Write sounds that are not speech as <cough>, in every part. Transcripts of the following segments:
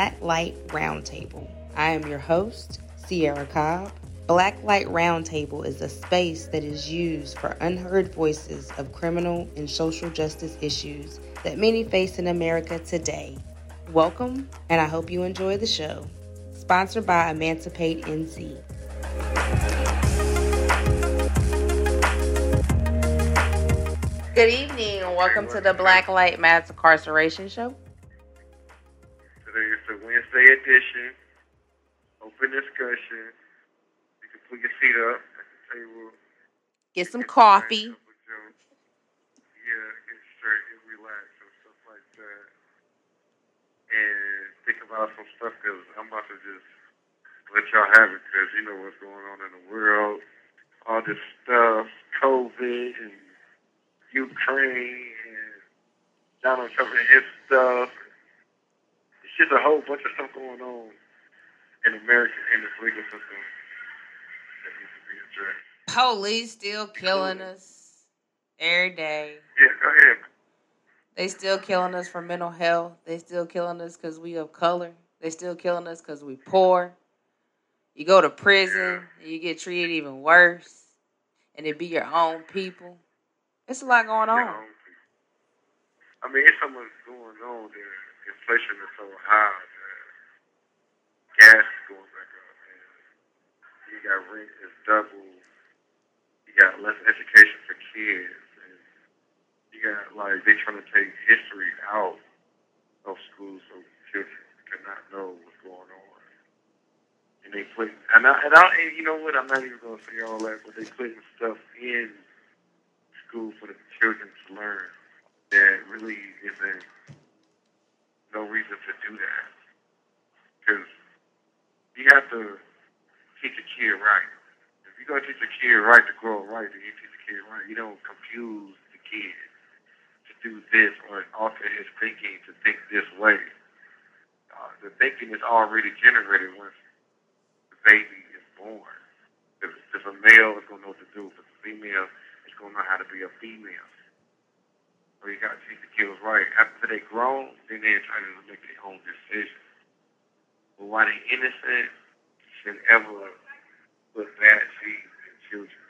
Black Light Roundtable. I am your host, Sierra Cobb. Black Light Roundtable is a space that is used for unheard voices of criminal and social justice issues that many face in America today. Welcome, and I hope you enjoy the show. Sponsored by Emancipate NC. Good evening, and welcome to the Black Light Mass Incarceration Show. Wednesday edition. Open discussion. You can put your feet up at the table. Get some coffee. Yeah, get straight and relax and stuff like that. And think about some stuff because I'm about to just let y'all have it because you know what's going on in the world. All this stuff, COVID and Ukraine and Donald Trump and his stuff. Just a whole bunch of stuff going on in America in this legal system that needs to be addressed. Police still killing us every day. Yeah, go ahead. They still killing us for mental health. They still killing us because we of color. They still killing us because we poor. You go to prison, and you get treated even worse, and it be your own people. It's a lot going on. I mean, it's so much going on. The inflation is so high. The gas is going back up. And you got rent is double. You got less education for kids. And you got, like, they trying to take history out of schools so children cannot know what's going on. And they put, and, I, and, I, and you know what, I'm not even to say all that, but they putting stuff in school for the children to learn that really isn't no reason to do that. Because you have to teach a kid right. If you're to teach a kid right to grow right, then you teach a kid right. You don't confuse the kid to do this or alter his thinking to think this way. Uh, the thinking is already generated once the baby is born. If, if a male is going to know what to do, if a female is going to know how to be a female. So you got to teach the kids right. After they grown, then they're trying to make their own decisions. But while they're innocent, shouldn't ever put bad seeds in children.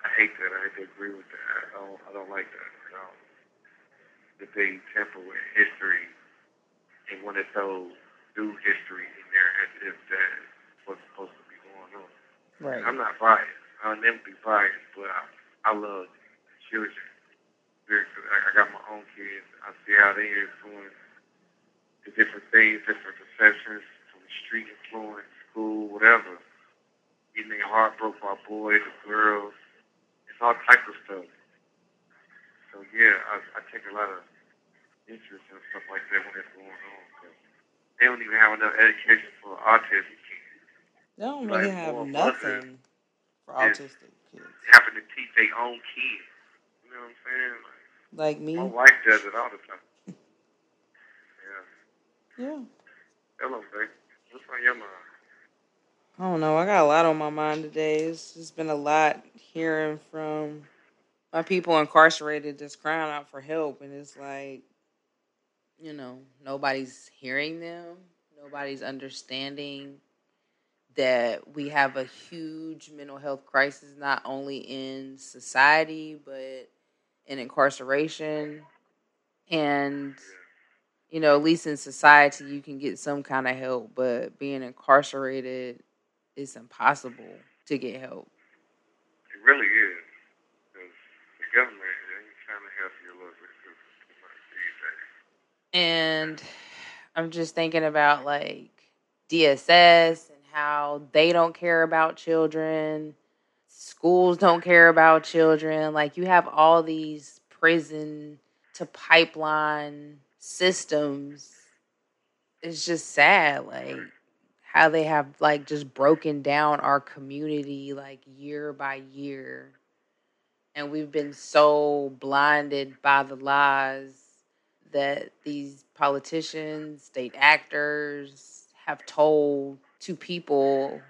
I hate that. I hate to agree with that. I don't, I don't like that at all. That they tamper with history and want to throw new history in there as if that's what's supposed to be going on. Right. I'm not biased. I'll never be biased, but I, I love children. Very. I I got my own kids. I see how they influence the different things, different perceptions, from the street influence, school, whatever. Getting their heart broke by boys or girls. It's all type of stuff. So yeah, I, I take a lot of interest in stuff like that when it's going on. They don't even have enough education for autism kids. They don't Like, really have nothing for autistic kids. Having to teach their own kids. You know what I'm saying? Like, Like me. My wife does it all the time. <laughs> Yeah. Yeah. Hello, babe. What's on your mind? I don't know. I got a lot on my mind today. It's just been a lot hearing from my people incarcerated just crying out for help. And it's like, you know, nobody's hearing them, nobody's understanding that we have a huge mental health crisis, not only in society, but in incarceration. And you know, at least in society, you can get some kind of help, but being incarcerated, it's impossible to get help. It really is. Because the government ain't trying to help you a little bit too too much these days. And I'm just thinking about like DSS and how they don't care about children, schools don't care about children. Like, you have all these prison to pipeline systems. It's just sad, like, how they have like just broken down our community like year by year. And we've been so blinded by the lies that these politicians, state actors have told to people,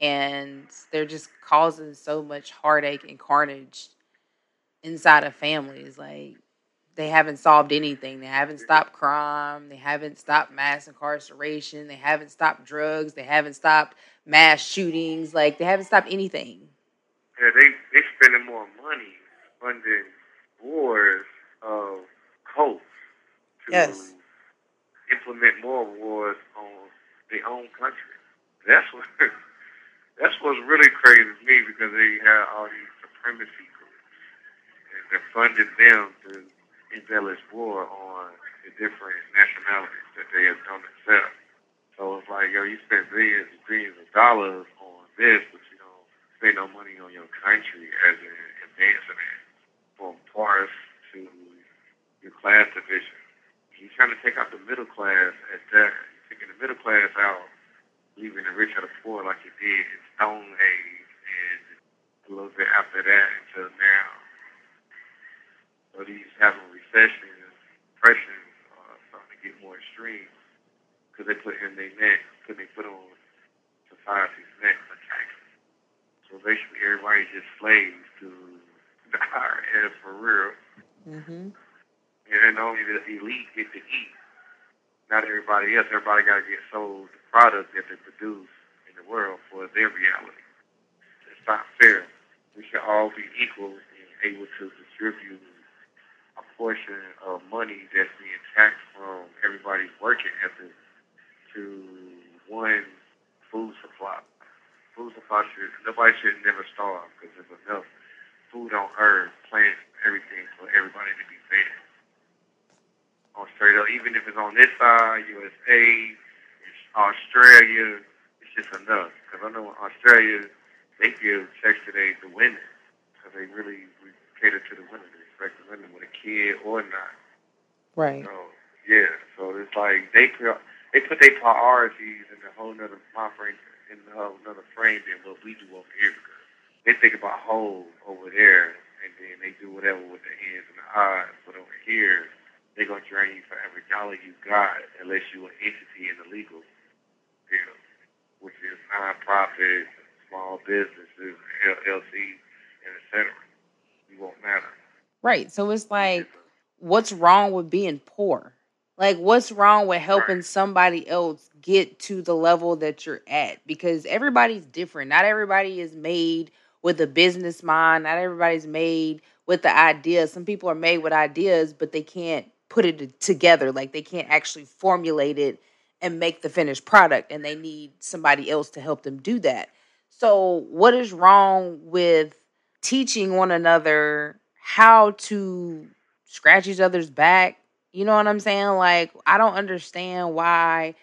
and they're just causing so much heartache and carnage inside of families. Like, they haven't solved anything. They haven't stopped crime. They haven't stopped mass incarceration. They haven't stopped drugs. They haven't stopped mass shootings. Like they haven't stopped anything. Yeah, they they spending more money funding wars of cults to Yes. implement more wars on their own country. That's <laughs> what that's what's really crazy to me because they have all these supremacy groups and they're funding them to embellish war on the different nationalities that they have done themselves. So it's like, yo, you spend billions and billions of dollars on this, but you don't spend no money on your country as in advancing it from parts to your class division. He's trying to take out the middle class at that. He's taking the middle class out, leaving the rich and the poor like he did in Stone Age and a little bit after that until now. So these having recessions, depression, uh, starting to get more extreme because they put in their neck, because they put on society's neck for taxes. So basically, everybody's just slaves to the <laughs> higher ed for real. Mm-hmm. And then only the elite get to eat. Not everybody else. Everybody got to get sold the product that they produce in the world for their reality. It's not fair. We should all be equal and able to distribute a portion of money that's being taxed from everybody's working ethic to one food supply. Food supply should, nobody should never starve because there's enough food on earth, plants, everything for everybody to be fed on straight up, even if it's on this side, USA, it's Australia, it's just enough. Because I know in Australia, they give checks to women. Because they really cater to the women, they respect the women with a kid or not. Right. So, yeah, so it's like they put, they put their priorities in a whole nother mind frame, in a whole nother frame than what we do over here. Because they think about whole over there, and then they do whatever with their hands and their eyes. But over here, they're gonna drain you for every dollar you got unless you're an entity in the legal field, which is nonprofits, small businesses, LLC, and et cetera. You won't matter. Right. So it's like, what's wrong with being poor? Like, what's wrong with helping Right. somebody else get to the level that you're at? Because everybody's different. Not everybody is made with a business mind. Not everybody's made with the ideas. Some people are made with ideas, but they can't put it together. Like, they can't actually formulate it and make the finished product. And they need somebody else to help them do that. So, what is wrong with teaching one another how to scratch each other's back. You know what I'm saying? Like, I don't understand why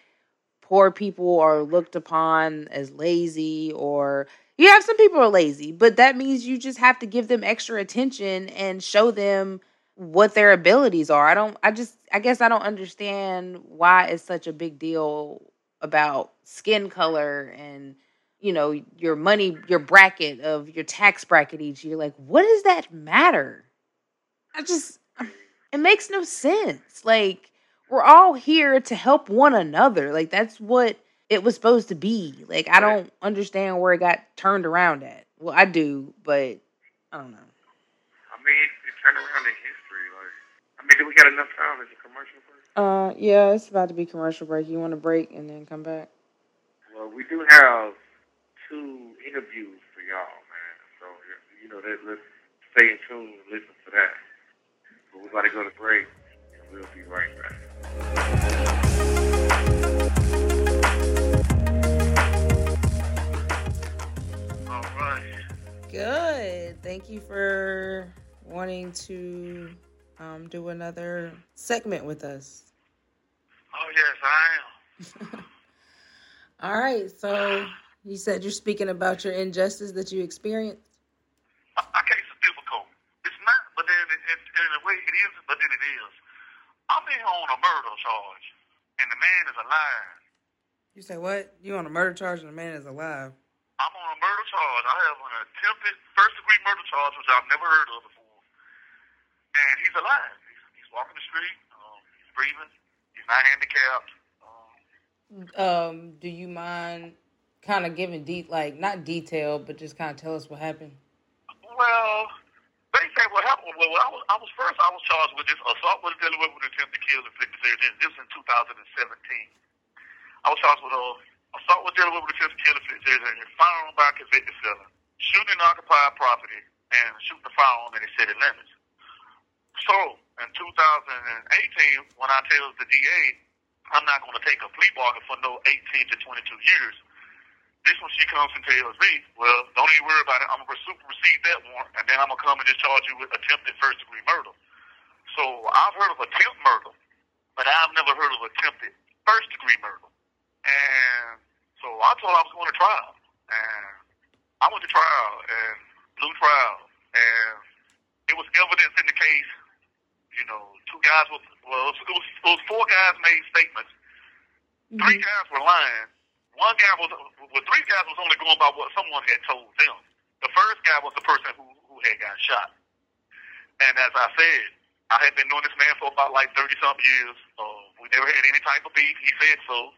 poor people are looked upon as lazy or you have some people are lazy, but that means you just have to give them extra attention and show them what their abilities are. I don't I just I guess I don't understand why it's such a big deal about skin color and you know your money your bracket of your tax bracket each year. Like what does that matter? I just it makes no sense. Like we're all here to help one another. Like that's what it was supposed to be. Like i don't understand where it got turned around at. Well i do but i don't know. I mean, it, turned around in history. Like, I mean, do we got enough time? Is it commercial break? uh yeah it's about to be commercial break you want to break and then come back Well, we do have two interviews for y'all, man. So you know, that, let's stay in tune and listen to that. But we're about to go to break, and we'll be right back. All right. Good. Thank you for wanting to um, do another segment with us. Oh yes, I am. <laughs> All right. So you said you're speaking about your injustice that you experienced. My case is difficult. It's not, but then it, it, in a way it is, but then it is. I'm in on a murder charge, and the man is alive. You say what? You on a murder charge and the man is alive. I'm on a murder charge. I have an attempted first degree murder charge, which I've never heard of before. And he's alive. He's, he's walking the street. Um, he's breathing. He's not handicapped. Um, Um, do you mind kind of giving de- like not detail, but just kind of tell us what happened? well, say what happened. Well, I was, I was first. I was charged with this assault with a deadly weapon attempt to kill and inflict serious injury. This was in 2017. I was charged with uh, assault with deadly weapon with attempt to kill and inflict serious injury, firearm by a convicted felon, shooting occupied property, and shooting the firearm in the city limits. So, in 2018, when I tell the DA I'm not going to take a plea bargain for no 18 to 22 years, this one she comes and tells me, well, don't even worry about it. I'm going to supersede that warrant, and then I'm going to come and discharge you with attempted first degree murder. So I've heard of attempt murder, but I've never heard of attempted first degree murder. And so I told her I was going to trial. And I went to trial and blew trial. And it was evidence in the case. You know, two guys was, well, it was, it was four guys made statements. Three guys were lying one guy was, well, three guys was only going by what someone had told them. The first guy was the person who, who had got shot. And as I said, I had been knowing this man for about like 30 something years. Uh, we never had any type of beef. He said so.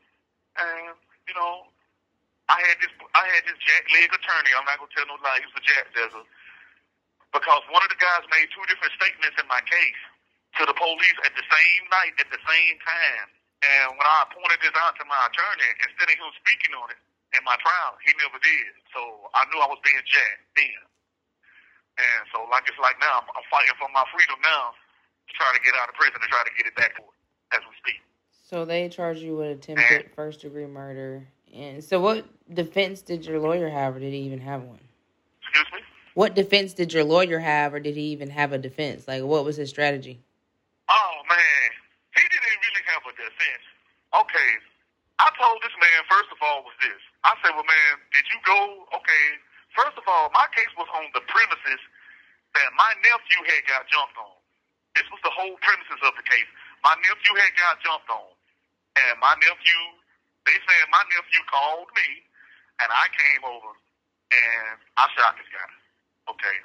And, you know, I had this, I had this jack leg attorney. I'm not going to tell no lie. He was a jack desert. Because one of the guys made two different statements in my case to the police at the same night, at the same time. And when I pointed this out to my attorney, instead of him speaking on it in my trial, he never did. So I knew I was being jacked then. And so, like it's like now, I'm, fighting for my freedom now to try to get out of prison and try to get it back for as we speak. So they charged you with attempted and, first degree murder. And so, what defense did your lawyer have, or did he even have one? Excuse me. What defense did your lawyer have, or did he even have a defense? Like, what was his strategy? Oh man, he didn't really have a defense. Okay, I told this man first of all was this. I said, well, man, did you go? Okay, first of all, my case was on the premises that my nephew had got jumped on. This was the whole premises of the case. My nephew had got jumped on, and my nephew, they said my nephew called me, and I came over and I shot this guy. Okay.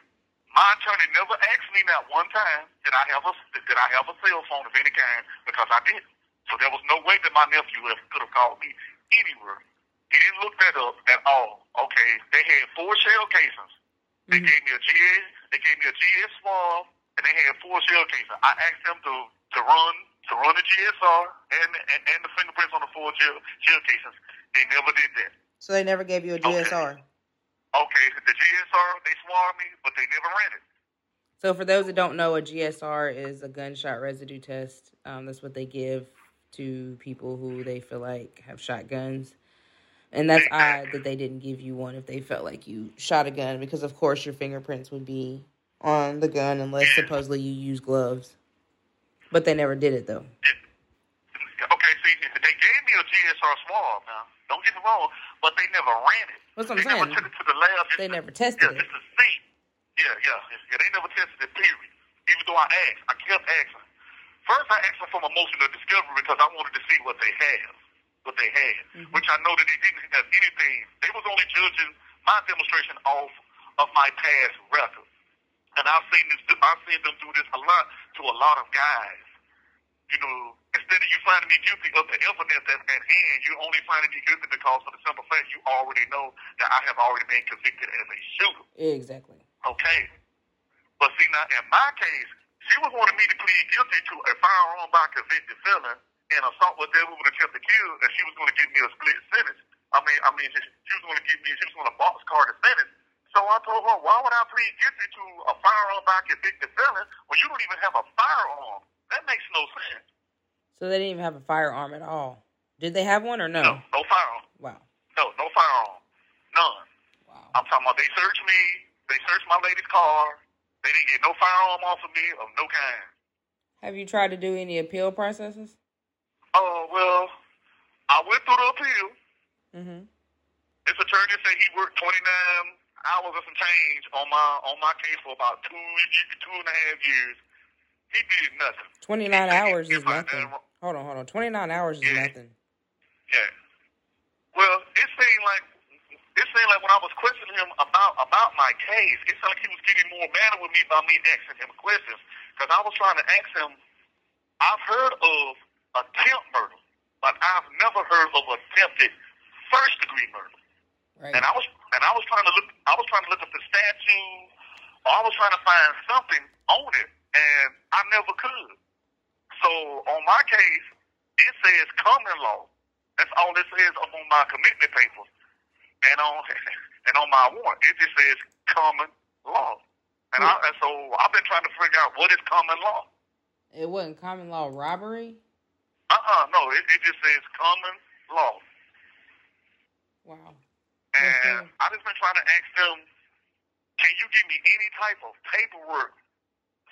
My attorney never asked me that one time did I have a did I have a cell phone of any kind because I didn't. So there was no way that my nephew could have called me anywhere. He didn't look that up at all. Okay, they had four shell casings. They mm-hmm. gave me a GS, they gave me a GS swab, and they had four shell casings. I asked them to to run to run the GSR and and, and the fingerprints on the four shell, shell casings. They never did that. So they never gave you a GSR. Okay. Okay, the GSR, they swarmed me, but they never ran it. So, for those that don't know, a GSR is a gunshot residue test. Um, that's what they give to people who they feel like have shotguns. And that's odd that they didn't give you one if they felt like you shot a gun, because of course your fingerprints would be on the gun unless supposedly you use gloves. But they never did it though. Okay, see, they gave me a GSR swab now. Don't get me wrong, but they never ran it. What's what I'm they saying? never to the lab. They never tested yeah, it. To see. Yeah, yeah, yeah. They never tested it. Period. Even though I asked, I kept asking. First, I asked them for my motion of discovery because I wanted to see what they have, what they had, mm-hmm. which I know that they didn't have anything. They was only judging my demonstration off of my past record, and I've seen this. I've seen them do this a lot to a lot of guys. You know, instead of you finding me guilty of the evidence at, at hand, you only finding me guilty because of the simple fact you already know that I have already been convicted as a shooter. Exactly. Okay. But see, now in my case, she was wanting me to plead guilty to a firearm by convicted felon and assault with devil with attempt to kill, and she was going to give me a split sentence. I mean, I mean, she, she was going to give me, she was going to boxcar the sentence. So I told her, why would I plead guilty to a firearm by convicted felon when you don't even have a firearm? That makes no sense. So they didn't even have a firearm at all. Did they have one or no? No, no firearm. Wow. No, no firearm. None. Wow. I'm talking about they searched me. They searched my lady's car. They didn't get no firearm off of me of no kind. Have you tried to do any appeal processes? Oh, well, I went through the appeal. Mm-hmm. This attorney said he worked 29 hours of some change on my on my case for about two two and a half years. He did nothing. 29 hours is nothing. Hold on, hold on. 29 hours is nothing. Yeah. Well, it seemed like it seemed like when I was questioning him about about my case, it seemed like he was getting more mad with me by me asking him questions because I was trying to ask him. I've heard of attempt murder, but I've never heard of attempted first degree murder. Right. And I was and I was trying to look I was trying to look up the statute or I was trying to find something on it. And I never could. So on my case, it says common law. That's all it says on my commitment papers, and on <laughs> and on my warrant, it just says common law. And, I, and so I've been trying to figure out what is common law. It wasn't common law robbery. Uh-uh, no, it, it just says common law. Wow. And I've just been trying to ask them, can you give me any type of paperwork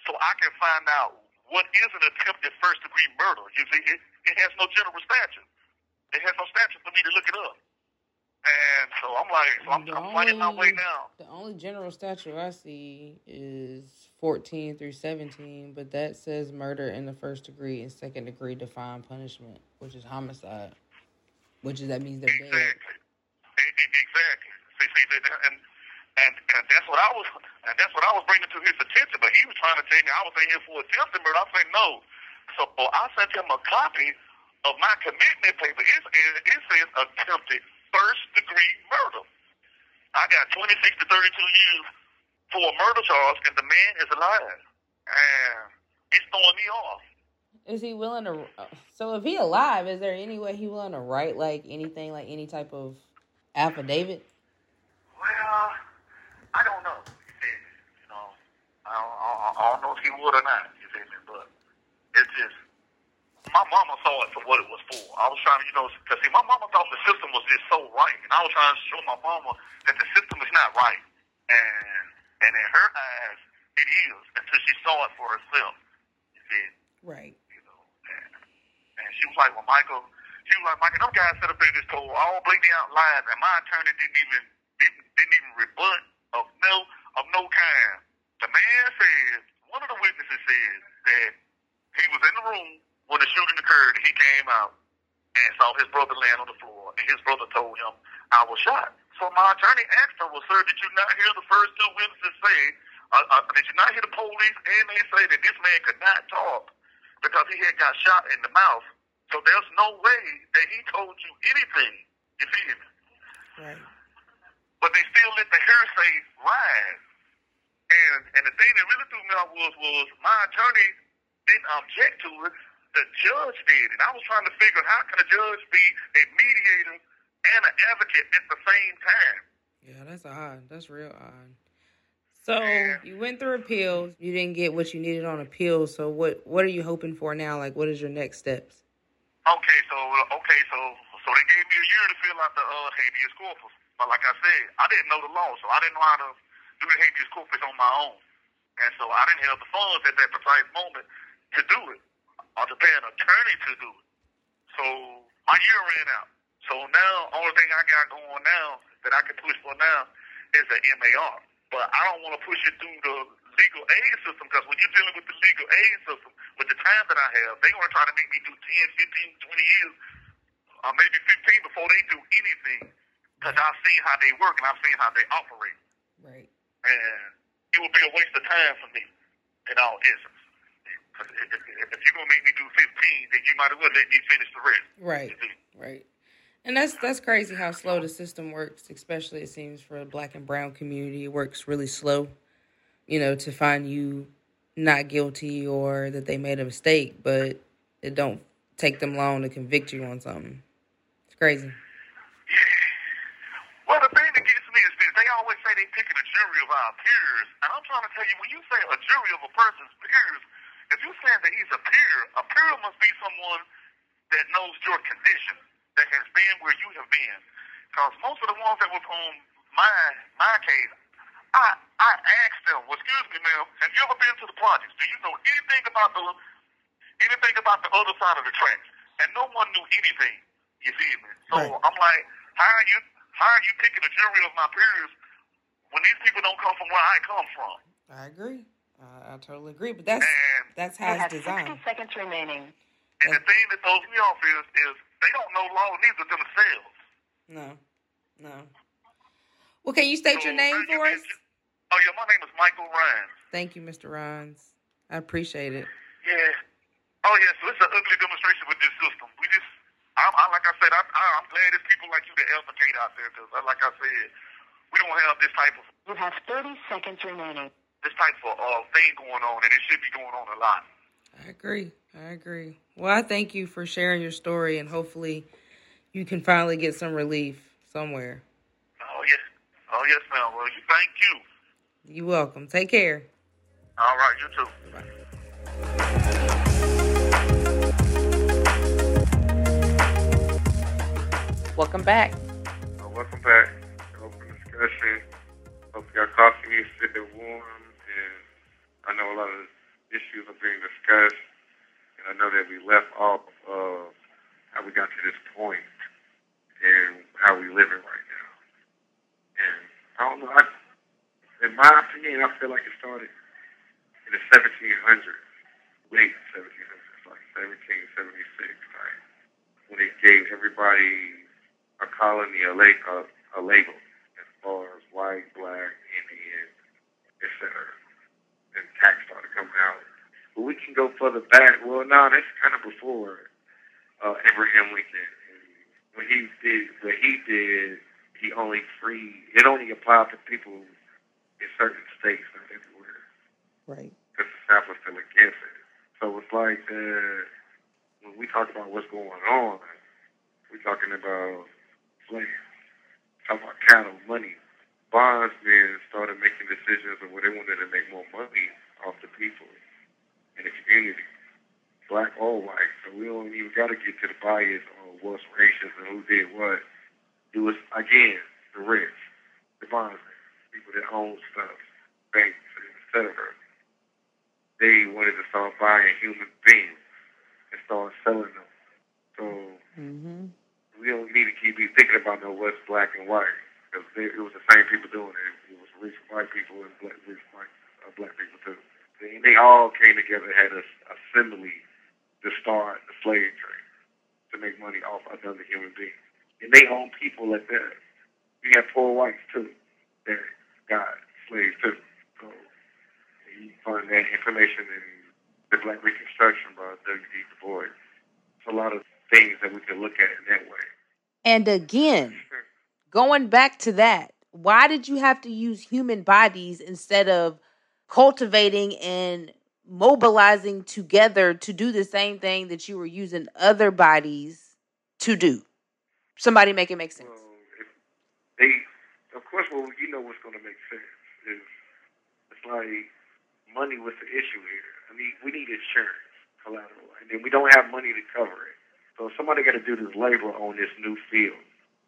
so I can find out what is an attempted first degree murder? You see, it, it has no general statute. It has no statute for me to look it up. And so I'm like, so I'm, I'm finding my way only- now. The only general statute I see is 14 through 17, but that says murder in the first degree and second degree defined punishment, which is homicide. Which is that means they're dead. Exactly. E- e- Exactly. See, see, and, and and that's what I was, and that's what I was bringing to his attention. But he was trying to tell me I was in here for attempted murder. I said no. So I sent him a copy of my commitment paper. It, it, it says attempted first degree murder. I got 26 to 32 years for a murder charge, and the man is alive. And it's throwing me off. Is he willing to? So if he alive, is there any way he willing to write like anything, like any type of affidavit? Well, I don't know. You see, you know, I don't, I, don't- I don't know if he would or not. You see me, but it's just my mama saw it for what it was for. I was trying to, you know, because see, my mama thought the system was just so right, and I was trying to show my mama that the system is not right, and and in her eyes, it is until she saw it for herself. You see, Right. you know, and, and she was like, "Well, Michael." She was like, Michael, them guys set up there just told all blatantly out lies, and my attorney didn't even didn't, didn't even rebut of no of no kind. The man said one of the witnesses said that he was in the room when the shooting occurred. and He came out and saw his brother laying on the floor, and his brother told him, "I was shot." So my attorney asked her, "Well, sir, did you not hear the first two witnesses say? Uh, uh, did you not hear the police and they say that this man could not talk because he had got shot in the mouth? So there's no way that he told you anything. You see? Right. but they still let the hearsay rise. And and the thing that really threw me off was was my attorney didn't object to it. The judge did, and I was trying to figure how can a judge be a mediator and an advocate at the same time. Yeah, that's odd. That's real odd. So you went through appeals. You didn't get what you needed on appeals. So what what are you hoping for now? Like, what is your next steps? Okay, so okay, so so they gave me a year to fill out the uh, habeas corpus. But like I said, I didn't know the law, so I didn't know how to do the habeas corpus on my own, and so I didn't have the funds at that precise moment to do it, or to pay an attorney to do it. So my year ran out. So now, only thing I got going now that I can push for now is the MAR. But I don't want to push it through the legal aid system because when you're dealing with the legal aid system, with the time that I have, they want to try to make me do 10, 15, 20 years, or maybe 15 before they do anything. Because I've seen how they work and I've seen how they operate. Right. And it would be a waste of time for me, in all essence. if, if, if you're to make me do 15, then you might as well let me finish the rest. Right. Right. And that's that's crazy how slow the system works, especially it seems for the black and brown community. It works really slow, you know, to find you not guilty or that they made a mistake, but it don't take them long to convict you on something. It's crazy. Yeah. Well, the thing that gets me is this. They always say they picking a jury of our peers. And I'm trying to tell you, when you say a jury of a person's peers, if you're saying that he's a peer, a peer must be someone that knows your condition, that has been where you have been. Because most of the ones that was on my my case, I I asked them, well, excuse me, ma'am, have you ever been to the projects? Do you know anything about the anything about the other side of the tracks? And no one knew anything. You see me? So Right. I'm like, how are you how are you picking a jury of my peers when these people don't come from where I come from? I agree. I, I totally agree. But that's And that's how have it's 60 seconds remaining. and the thing that throws me off is is they don't know law neither themselves. No. No. Well, can you state your name how for us? Oh yeah, my name is Michael Ryan. Thank you, Mr. Rhines. I appreciate it. Yeah. Oh yeah, so it's an ugly demonstration with this system. We just, I, I like I said, I, I, I'm glad there's people like you that advocate out there because, uh, like I said, we don't have this type of. You have 30 seconds remaining. this type of uh, thing going on, and it should be going on a lot. I agree. I agree. Well, I thank you for sharing your story, and hopefully, you can finally get some relief somewhere. Oh yes, oh yes, ma'am. Well, you thank you. You're welcome. Take care. All right, you too. Bye. Welcome back. Uh, welcome back. Discussion. Hope your coffee is sitting warm, and I know a lot of issues are being discussed, and I know that we left off of how we got to this point and how we living right now. And I don't know. I, in my opinion, I feel like it started in the 1700s, late 1700s, like 1776, right? When they gave everybody a colony, a, la- a, a label, far as white, black, Indian, etc. And tax started coming out. But we can go further back. Well, no, that's kind of before uh, Abraham Lincoln. And when he did what he did, he only freed. It only applied to people in certain states, not everywhere. Right. Because the South was still against it. So it's like uh, when we talk about what's going on, we're talking about slaves, talking about cattle, money. Bondsmen started making decisions of where they wanted to make more money off the people in the community, black or white. So we don't even got to get to the bias on what's racist and who did what. It was, again, the rich, the bondsmen, people that own stuff, banks, etc. They wanted to start buying human beings and start selling them. So Mm-hmm. We don't need to keep be thinking about no what's black and white because it was the same people doing it. It was rich white people and black rich white uh, black people too. They, they all came together had a assembly to start the slave trade to make money off another human being. And they own people like that. You have poor whites too that got slaves too. So you find that information in the Black Reconstruction by W.D. Du Bois. It's a lot of things that we can look at in that way. And again, going back to that, why did you have to use human bodies instead of cultivating and mobilizing together to do the same thing that you were using other bodies to do? Somebody make it make sense. Well, they, of course, well, you know what's going to make sense is it's like money was the issue here. I mean, we need insurance, collateral, and then we don't have money to cover it. So somebody got to do this labor on this new field,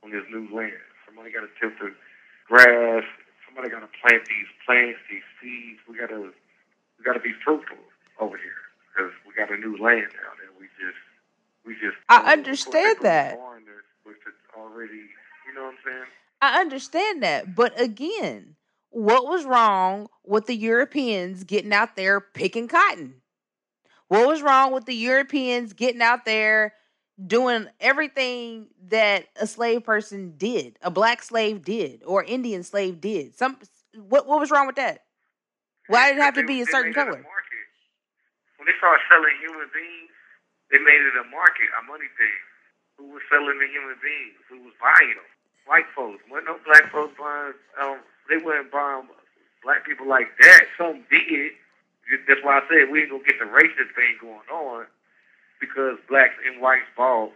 on this new land. Somebody got to tip the grass. Somebody got to plant these plants, these seeds. We got to, we got to be fruitful over here because we got a new land now that we just, we just. I understand that. Which is already, you know what I'm saying? I understand that. But again, what was wrong with the Europeans getting out there picking cotton? What was wrong with the Europeans getting out there doing everything that a slave person did, a black slave did, or Indian slave did? Some what what was wrong with that? Why did it have to be a certain color? When they started selling human beings, they made it a market, a money thing. Who was selling the human beings? Who was buying them? White folks. Wasn't no black folks buying. Um, they weren't buying black people like that. Some did. That's why I said we ain't gonna get the racist thing going on because blacks and whites bought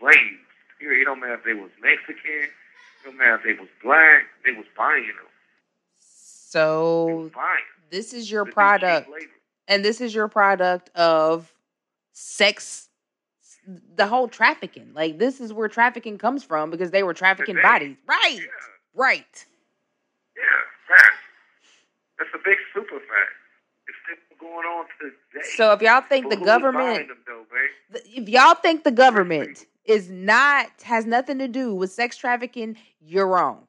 slaves. Here, it don't matter if they was Mexican. It don't matter if they was black. They was buying them. So buying. this is your This product. and this is your product of sex the whole trafficking like this is where trafficking comes from because they were trafficking Today. bodies right Yeah. right Yeah, fact. That's a big super fact. Going on today. so if y'all think But the who was buying government though, if y'all think the government is not has nothing to do with sex trafficking you're wrong.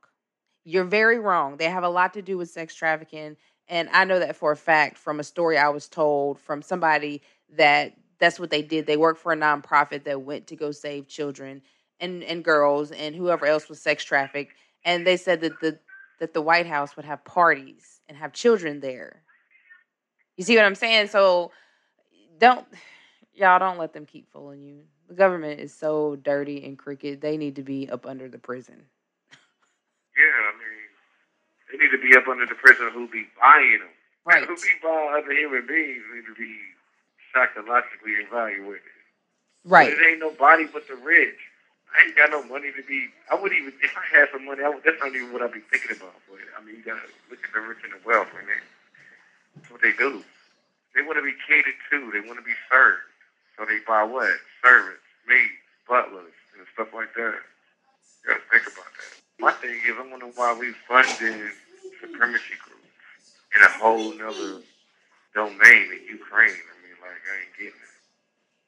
You're very wrong. They have a lot to do with sex trafficking. And i know that for a fact from a story i was told from somebody that that's what they did. They worked for a nonprofit that went to go save children and and girls and whoever else was sex trafficked. And they said that the that the white house would have parties and have children there you see what i'm saying so don't y'all don't let them keep fooling you the government is so dirty and crooked they need to be up under the prison Yeah, I mean, they need to be up under the prison who be buying them. Right. Who be buying other human beings need to be psychologically evaluated. Right. But it ain't nobody but the rich. I ain't got no money to be. I wouldn't even if I had some money. I would, that's not even what I'd be thinking about. But I mean, you gotta look at the rich and the wealth, they, that's what they do. They want to be catered to. They want to be served. So they buy what? Servants, maids, butlers, and stuff like that. You gotta think about that. My thing is, I wonder why we funding supremacy groups in a whole nother domain in Ukraine. I mean, like I ain't getting it.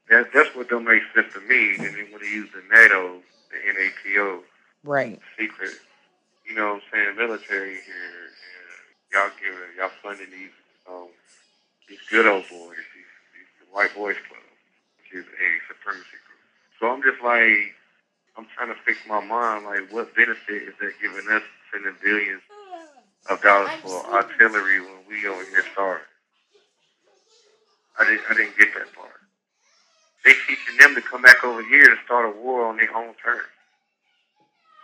That that's what don't make sense to me. And they want to use the NATO, the NATO Right. secret, you know what I'm saying, military here. And y'all give it, y'all funding these these good old boys, these, these the white boys club, which is a supremacy group. So I'm just like, I'm trying to fix my mind, like, what benefit is that giving us sending billions of dollars for artillery when we over here starving? I didn't, I didn't get that part. They teaching them to come back over here to start a war on their own terms.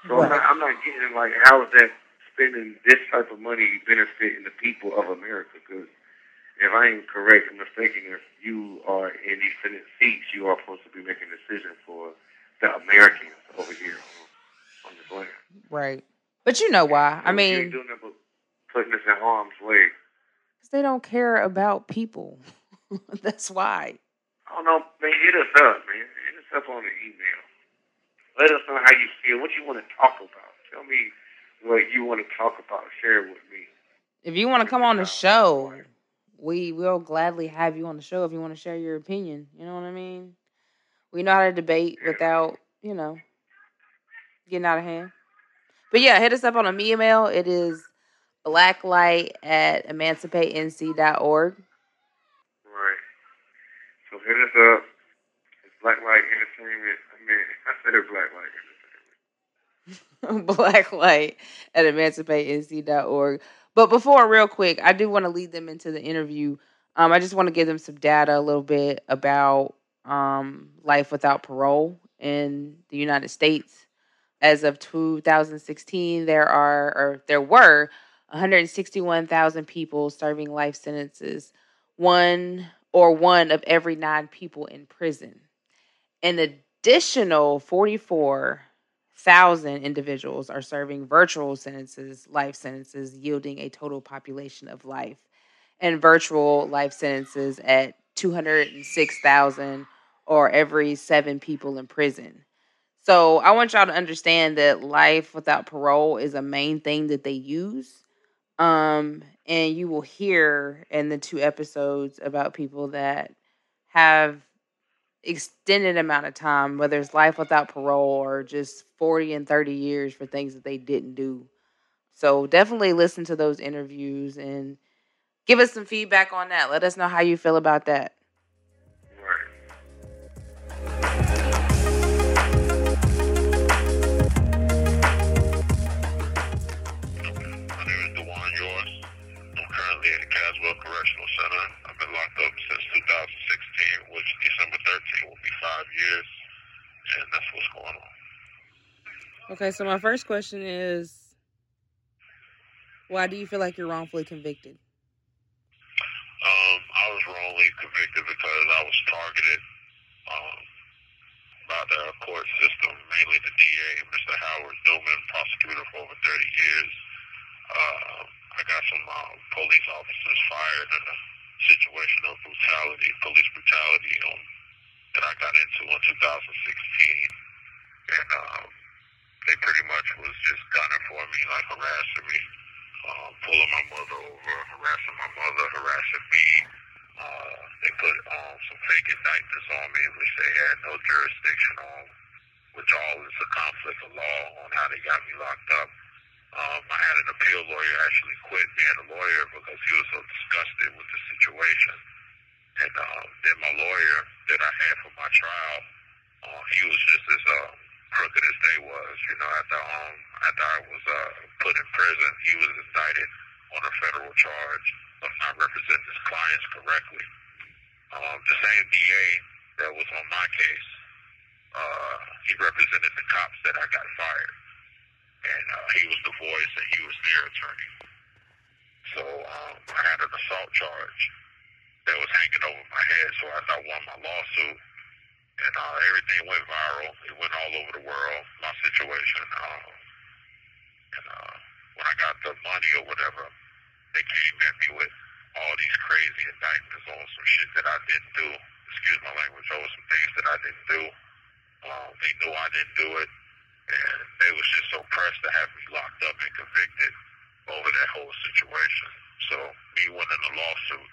So I'm, not, I'm not getting like how is that spending this type of money benefiting the people of America? Because if I ain't correct or mistaken, if you are in these Senate seats, you are supposed to be making decisions for the Americans over here on, on this land. Right. But you know why? I So you mean, doing nothing putting us in harm's way. 'cause they don't care about people. <laughs> That's why. I don't know, man. Hit us up, man. Hit us up on the email. Let us know how you feel. What you want to talk about. Tell me what you want to talk about. Share it with me. If you want to come on the show, we will gladly have you on the show if you want to share your opinion. You know what I mean? We know how to debate without, you know, getting out of hand. But yeah, hit us up on a me email. It is blacklight at emancipatenc.org. Right. So hit us up. It's Blacklight Entertainment. I mean, <laughs> I said Blacklight Entertainment. <laughs> blacklight at emancipatenc.org. But before, real quick, I do want to lead them into the interview. Um, I just want to give them some data a little bit about um, life without parole in the United States. As of 2016, there are or there were 161,000 people serving life sentences, one or one of every nine people in prison. An additional 44,000 individuals are serving virtual sentences, life sentences, yielding a total population of life, and virtual life sentences at 206,000 or every seven people in prison. So I want y'all to understand that life without parole is a main thing that they use. Um, and you will hear in the two episodes about people that have extended amount of time, whether it's life without parole or just 40 and 30 years for things that they didn't do. So definitely listen to those interviews and give us some feedback on that. Let us know how you feel about that. Caswell Correctional Center. I've been locked up since 2016, which December 13th will be five years, and that's what's going on. Okay, so my first question is why do you feel like you're wrongfully convicted? Um, I was wrongly convicted because I was targeted um, by the court system, mainly the DA, Mr. Howard Newman, prosecutor for over 30 years. Uh, I got some uh, police officers fired in a situation of brutality, police brutality um, that I got into in 2016. And um, they pretty much was just gunning for me, like harassing me, uh, pulling my mother over, harassing my mother, harassing me. Uh, they put um, some fake indictments on me, which they had no jurisdiction on, which all is a conflict of law on how they got me locked up. Um, I had an appeal lawyer actually quit being a lawyer because he was so disgusted with the situation. And um, then my lawyer that I had for my trial, uh, he was just as uh, crooked as they was. You know, after um, after I was uh, put in prison, he was indicted on a federal charge of not representing his clients correctly. Um, the same DA that was on my case, uh, he represented the cops that I got fired, and uh, he was the voice and he was their attorney. So um, I had an assault charge that was hanging over my head. So after I won my lawsuit, and uh, everything went viral. It went all over the world. My situation. Um, and uh, when I got the money or whatever, they came at me with all these crazy indictments on some shit that I didn't do. Excuse my language. Over some things that I didn't do. Um, they knew I didn't do it, and they was just so pressed to have me locked up and convicted over that whole situation. So me winning the lawsuit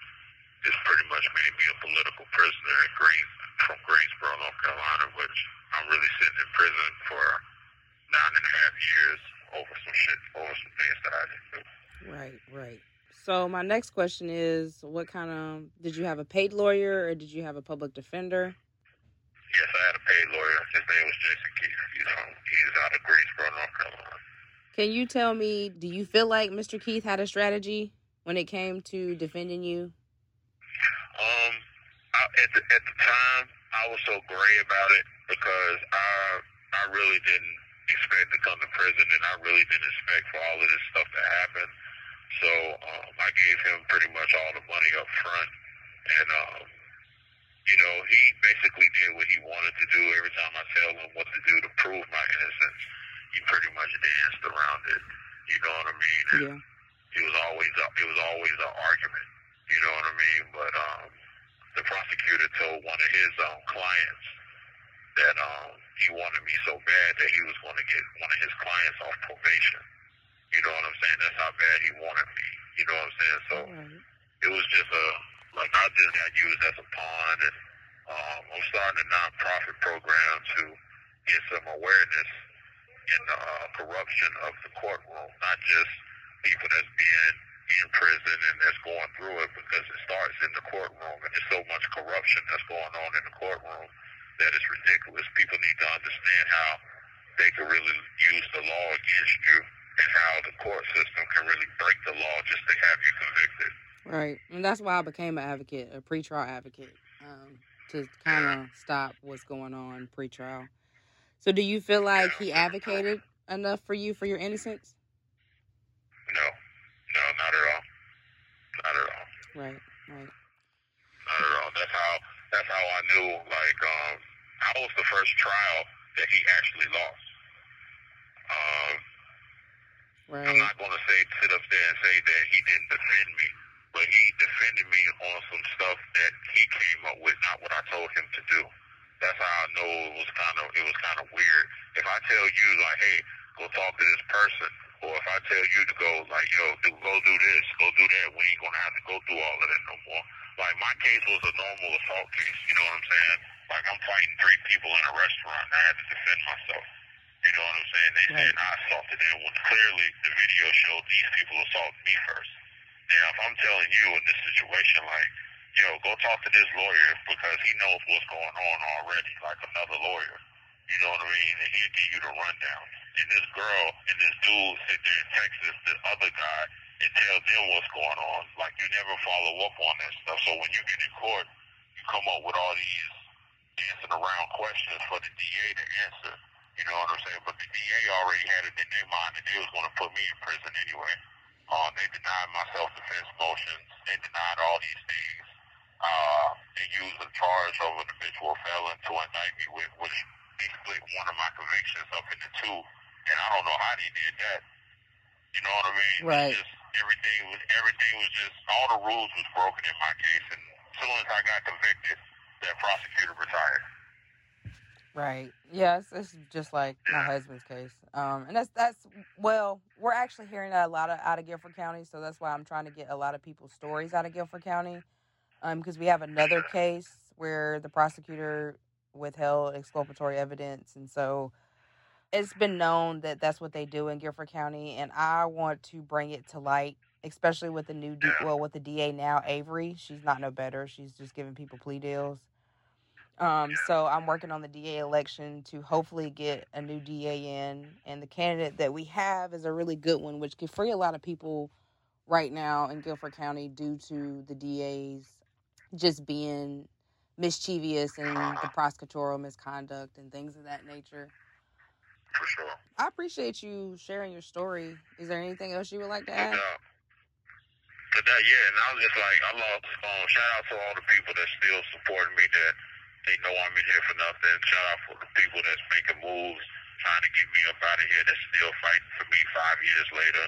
just pretty much made me a political prisoner in Greens from Greensboro, North Carolina, which I'm really sitting in prison for nine and a half years over some shit, over some things that I didn't do. Right, right. So my next question is, what kind of did you have a paid lawyer or did you have a public defender? Yes, I had a paid lawyer. His name was Jason Keith. He's from he's out of Greensboro, North Carolina. Can you tell me, do you feel like Mr. Keith had a strategy when it came to defending you? Um, I, at the at the time, I was so gray about it because I I really didn't expect to come to prison, and I really didn't expect for all of this stuff to happen. So um, I gave him pretty much all the money up front, and um, you know he basically did what he wanted to do. Every time I tell him what to do to prove my innocence, he pretty much danced around it. You know what I mean? And Yeah. it was always a, it was always an argument. You know what I mean? But um, the prosecutor told one of his um, clients that um, he wanted me so bad that he was going to get one of his clients off probation. You know what I'm saying? That's how bad he wanted me. You know what I'm saying? So Alright. it was just a like I just got used as a pawn, and um, I'm starting a nonprofit program to get some awareness in the uh, corruption of the courtroom, not just people that's being in prison and that's going through it because it starts in the courtroom and there's so much corruption that's going on in the courtroom that it's ridiculous. People need to understand how they can really use the law against you and how the court system can really break the law just to have you convicted. Right. And that's why I became an advocate, a pretrial advocate, um, to kind of stop what's going on pretrial. So do you feel like he advocated enough for you for your innocence? No, no, not at all. Not at all. Right, right. Not at all. That's how. That's how I knew. Like, um, I was the first trial that he actually lost. Um, I'm not going to say sit up there and say that he didn't defend me, but he defended me on some stuff that he came up with, not what I told him to do. That's how I know it was kind of it was kind of weird. If I tell you like, hey, go talk to this person, or if I tell you to go like, yo, do, go do this, go do that, we ain't gonna have to go through all of that no more. Like my case was a normal assault case. You know what I'm saying? Like I'm fighting three people in a restaurant, and I had to defend myself. You know what I'm saying? They Right. said I assaulted them when clearly the video showed these people assaulted me first. Now, if I'm telling you in this situation, like, yo, go talk to this lawyer because he knows what's going on already, like another lawyer. You know what I mean? And he'll give you the rundown. And this girl and this dude sit there in Texas, the other guy, and tell them what's going on. Like, you never follow up on that stuff. So when you get in court, you come up with all these dancing around questions for the DA to answer. You know what I'm saying? But the DA already had it in their mind that they was going to put me in prison anyway. Uh, they denied my self-defense motions. They denied all these things. Uh, they used a charge of an habitual felon to indict me with, which they split one of my convictions up into two. And I don't know how they did that. You know what I mean? Right. Just, everything was everything was just all the rules was broken in my case. And as soon as I got convicted, that prosecutor retired. Right. Yes, it's just like my husband's case. Um, and that's that's well, we're actually hearing that a lot of out of Guilford County, so that's why I'm trying to get a lot of people's stories out of Guilford County. Um, because we have another case where the prosecutor withheld exculpatory evidence, and so it's been known that that's what they do in Guilford County, and I want to bring it to light, especially with the new D- well with the DA now, Avery. She's not no better. She's just giving people plea deals. Um, so I'm working on the DA election to hopefully get a new DA in, and the candidate that we have is a really good one, which could free a lot of people right now in Guilford County due to the DA's just being mischievous and the prosecutorial misconduct and things of that nature. For sure. I appreciate you sharing your story. Is there anything else you would like to add? after that, yeah, and I was just like, I lost. Um, shout out to all the people that still supporting me. That they know I'm in here for nothing. Shout out for the people that's making moves, trying to get me up out of here. That's still fighting for me five years later.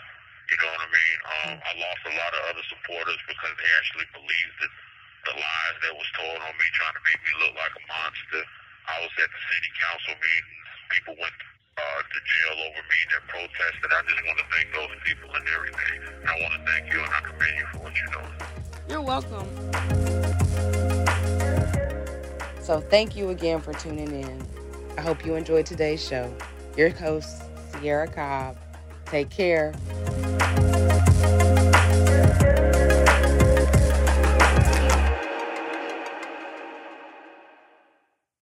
You know what I mean? Um, I lost a lot of other supporters because they actually believed that the lies that was told on me, trying to make me look like a monster. I was at the city council meetings. People went uh, to jail over me that protested. I just want to thank those people and everything. I want to thank you and I commend you for what you're doing. You're welcome. So thank you again for tuning in. I hope you enjoyed today's show. Your host, Sierra Cobb. Take care.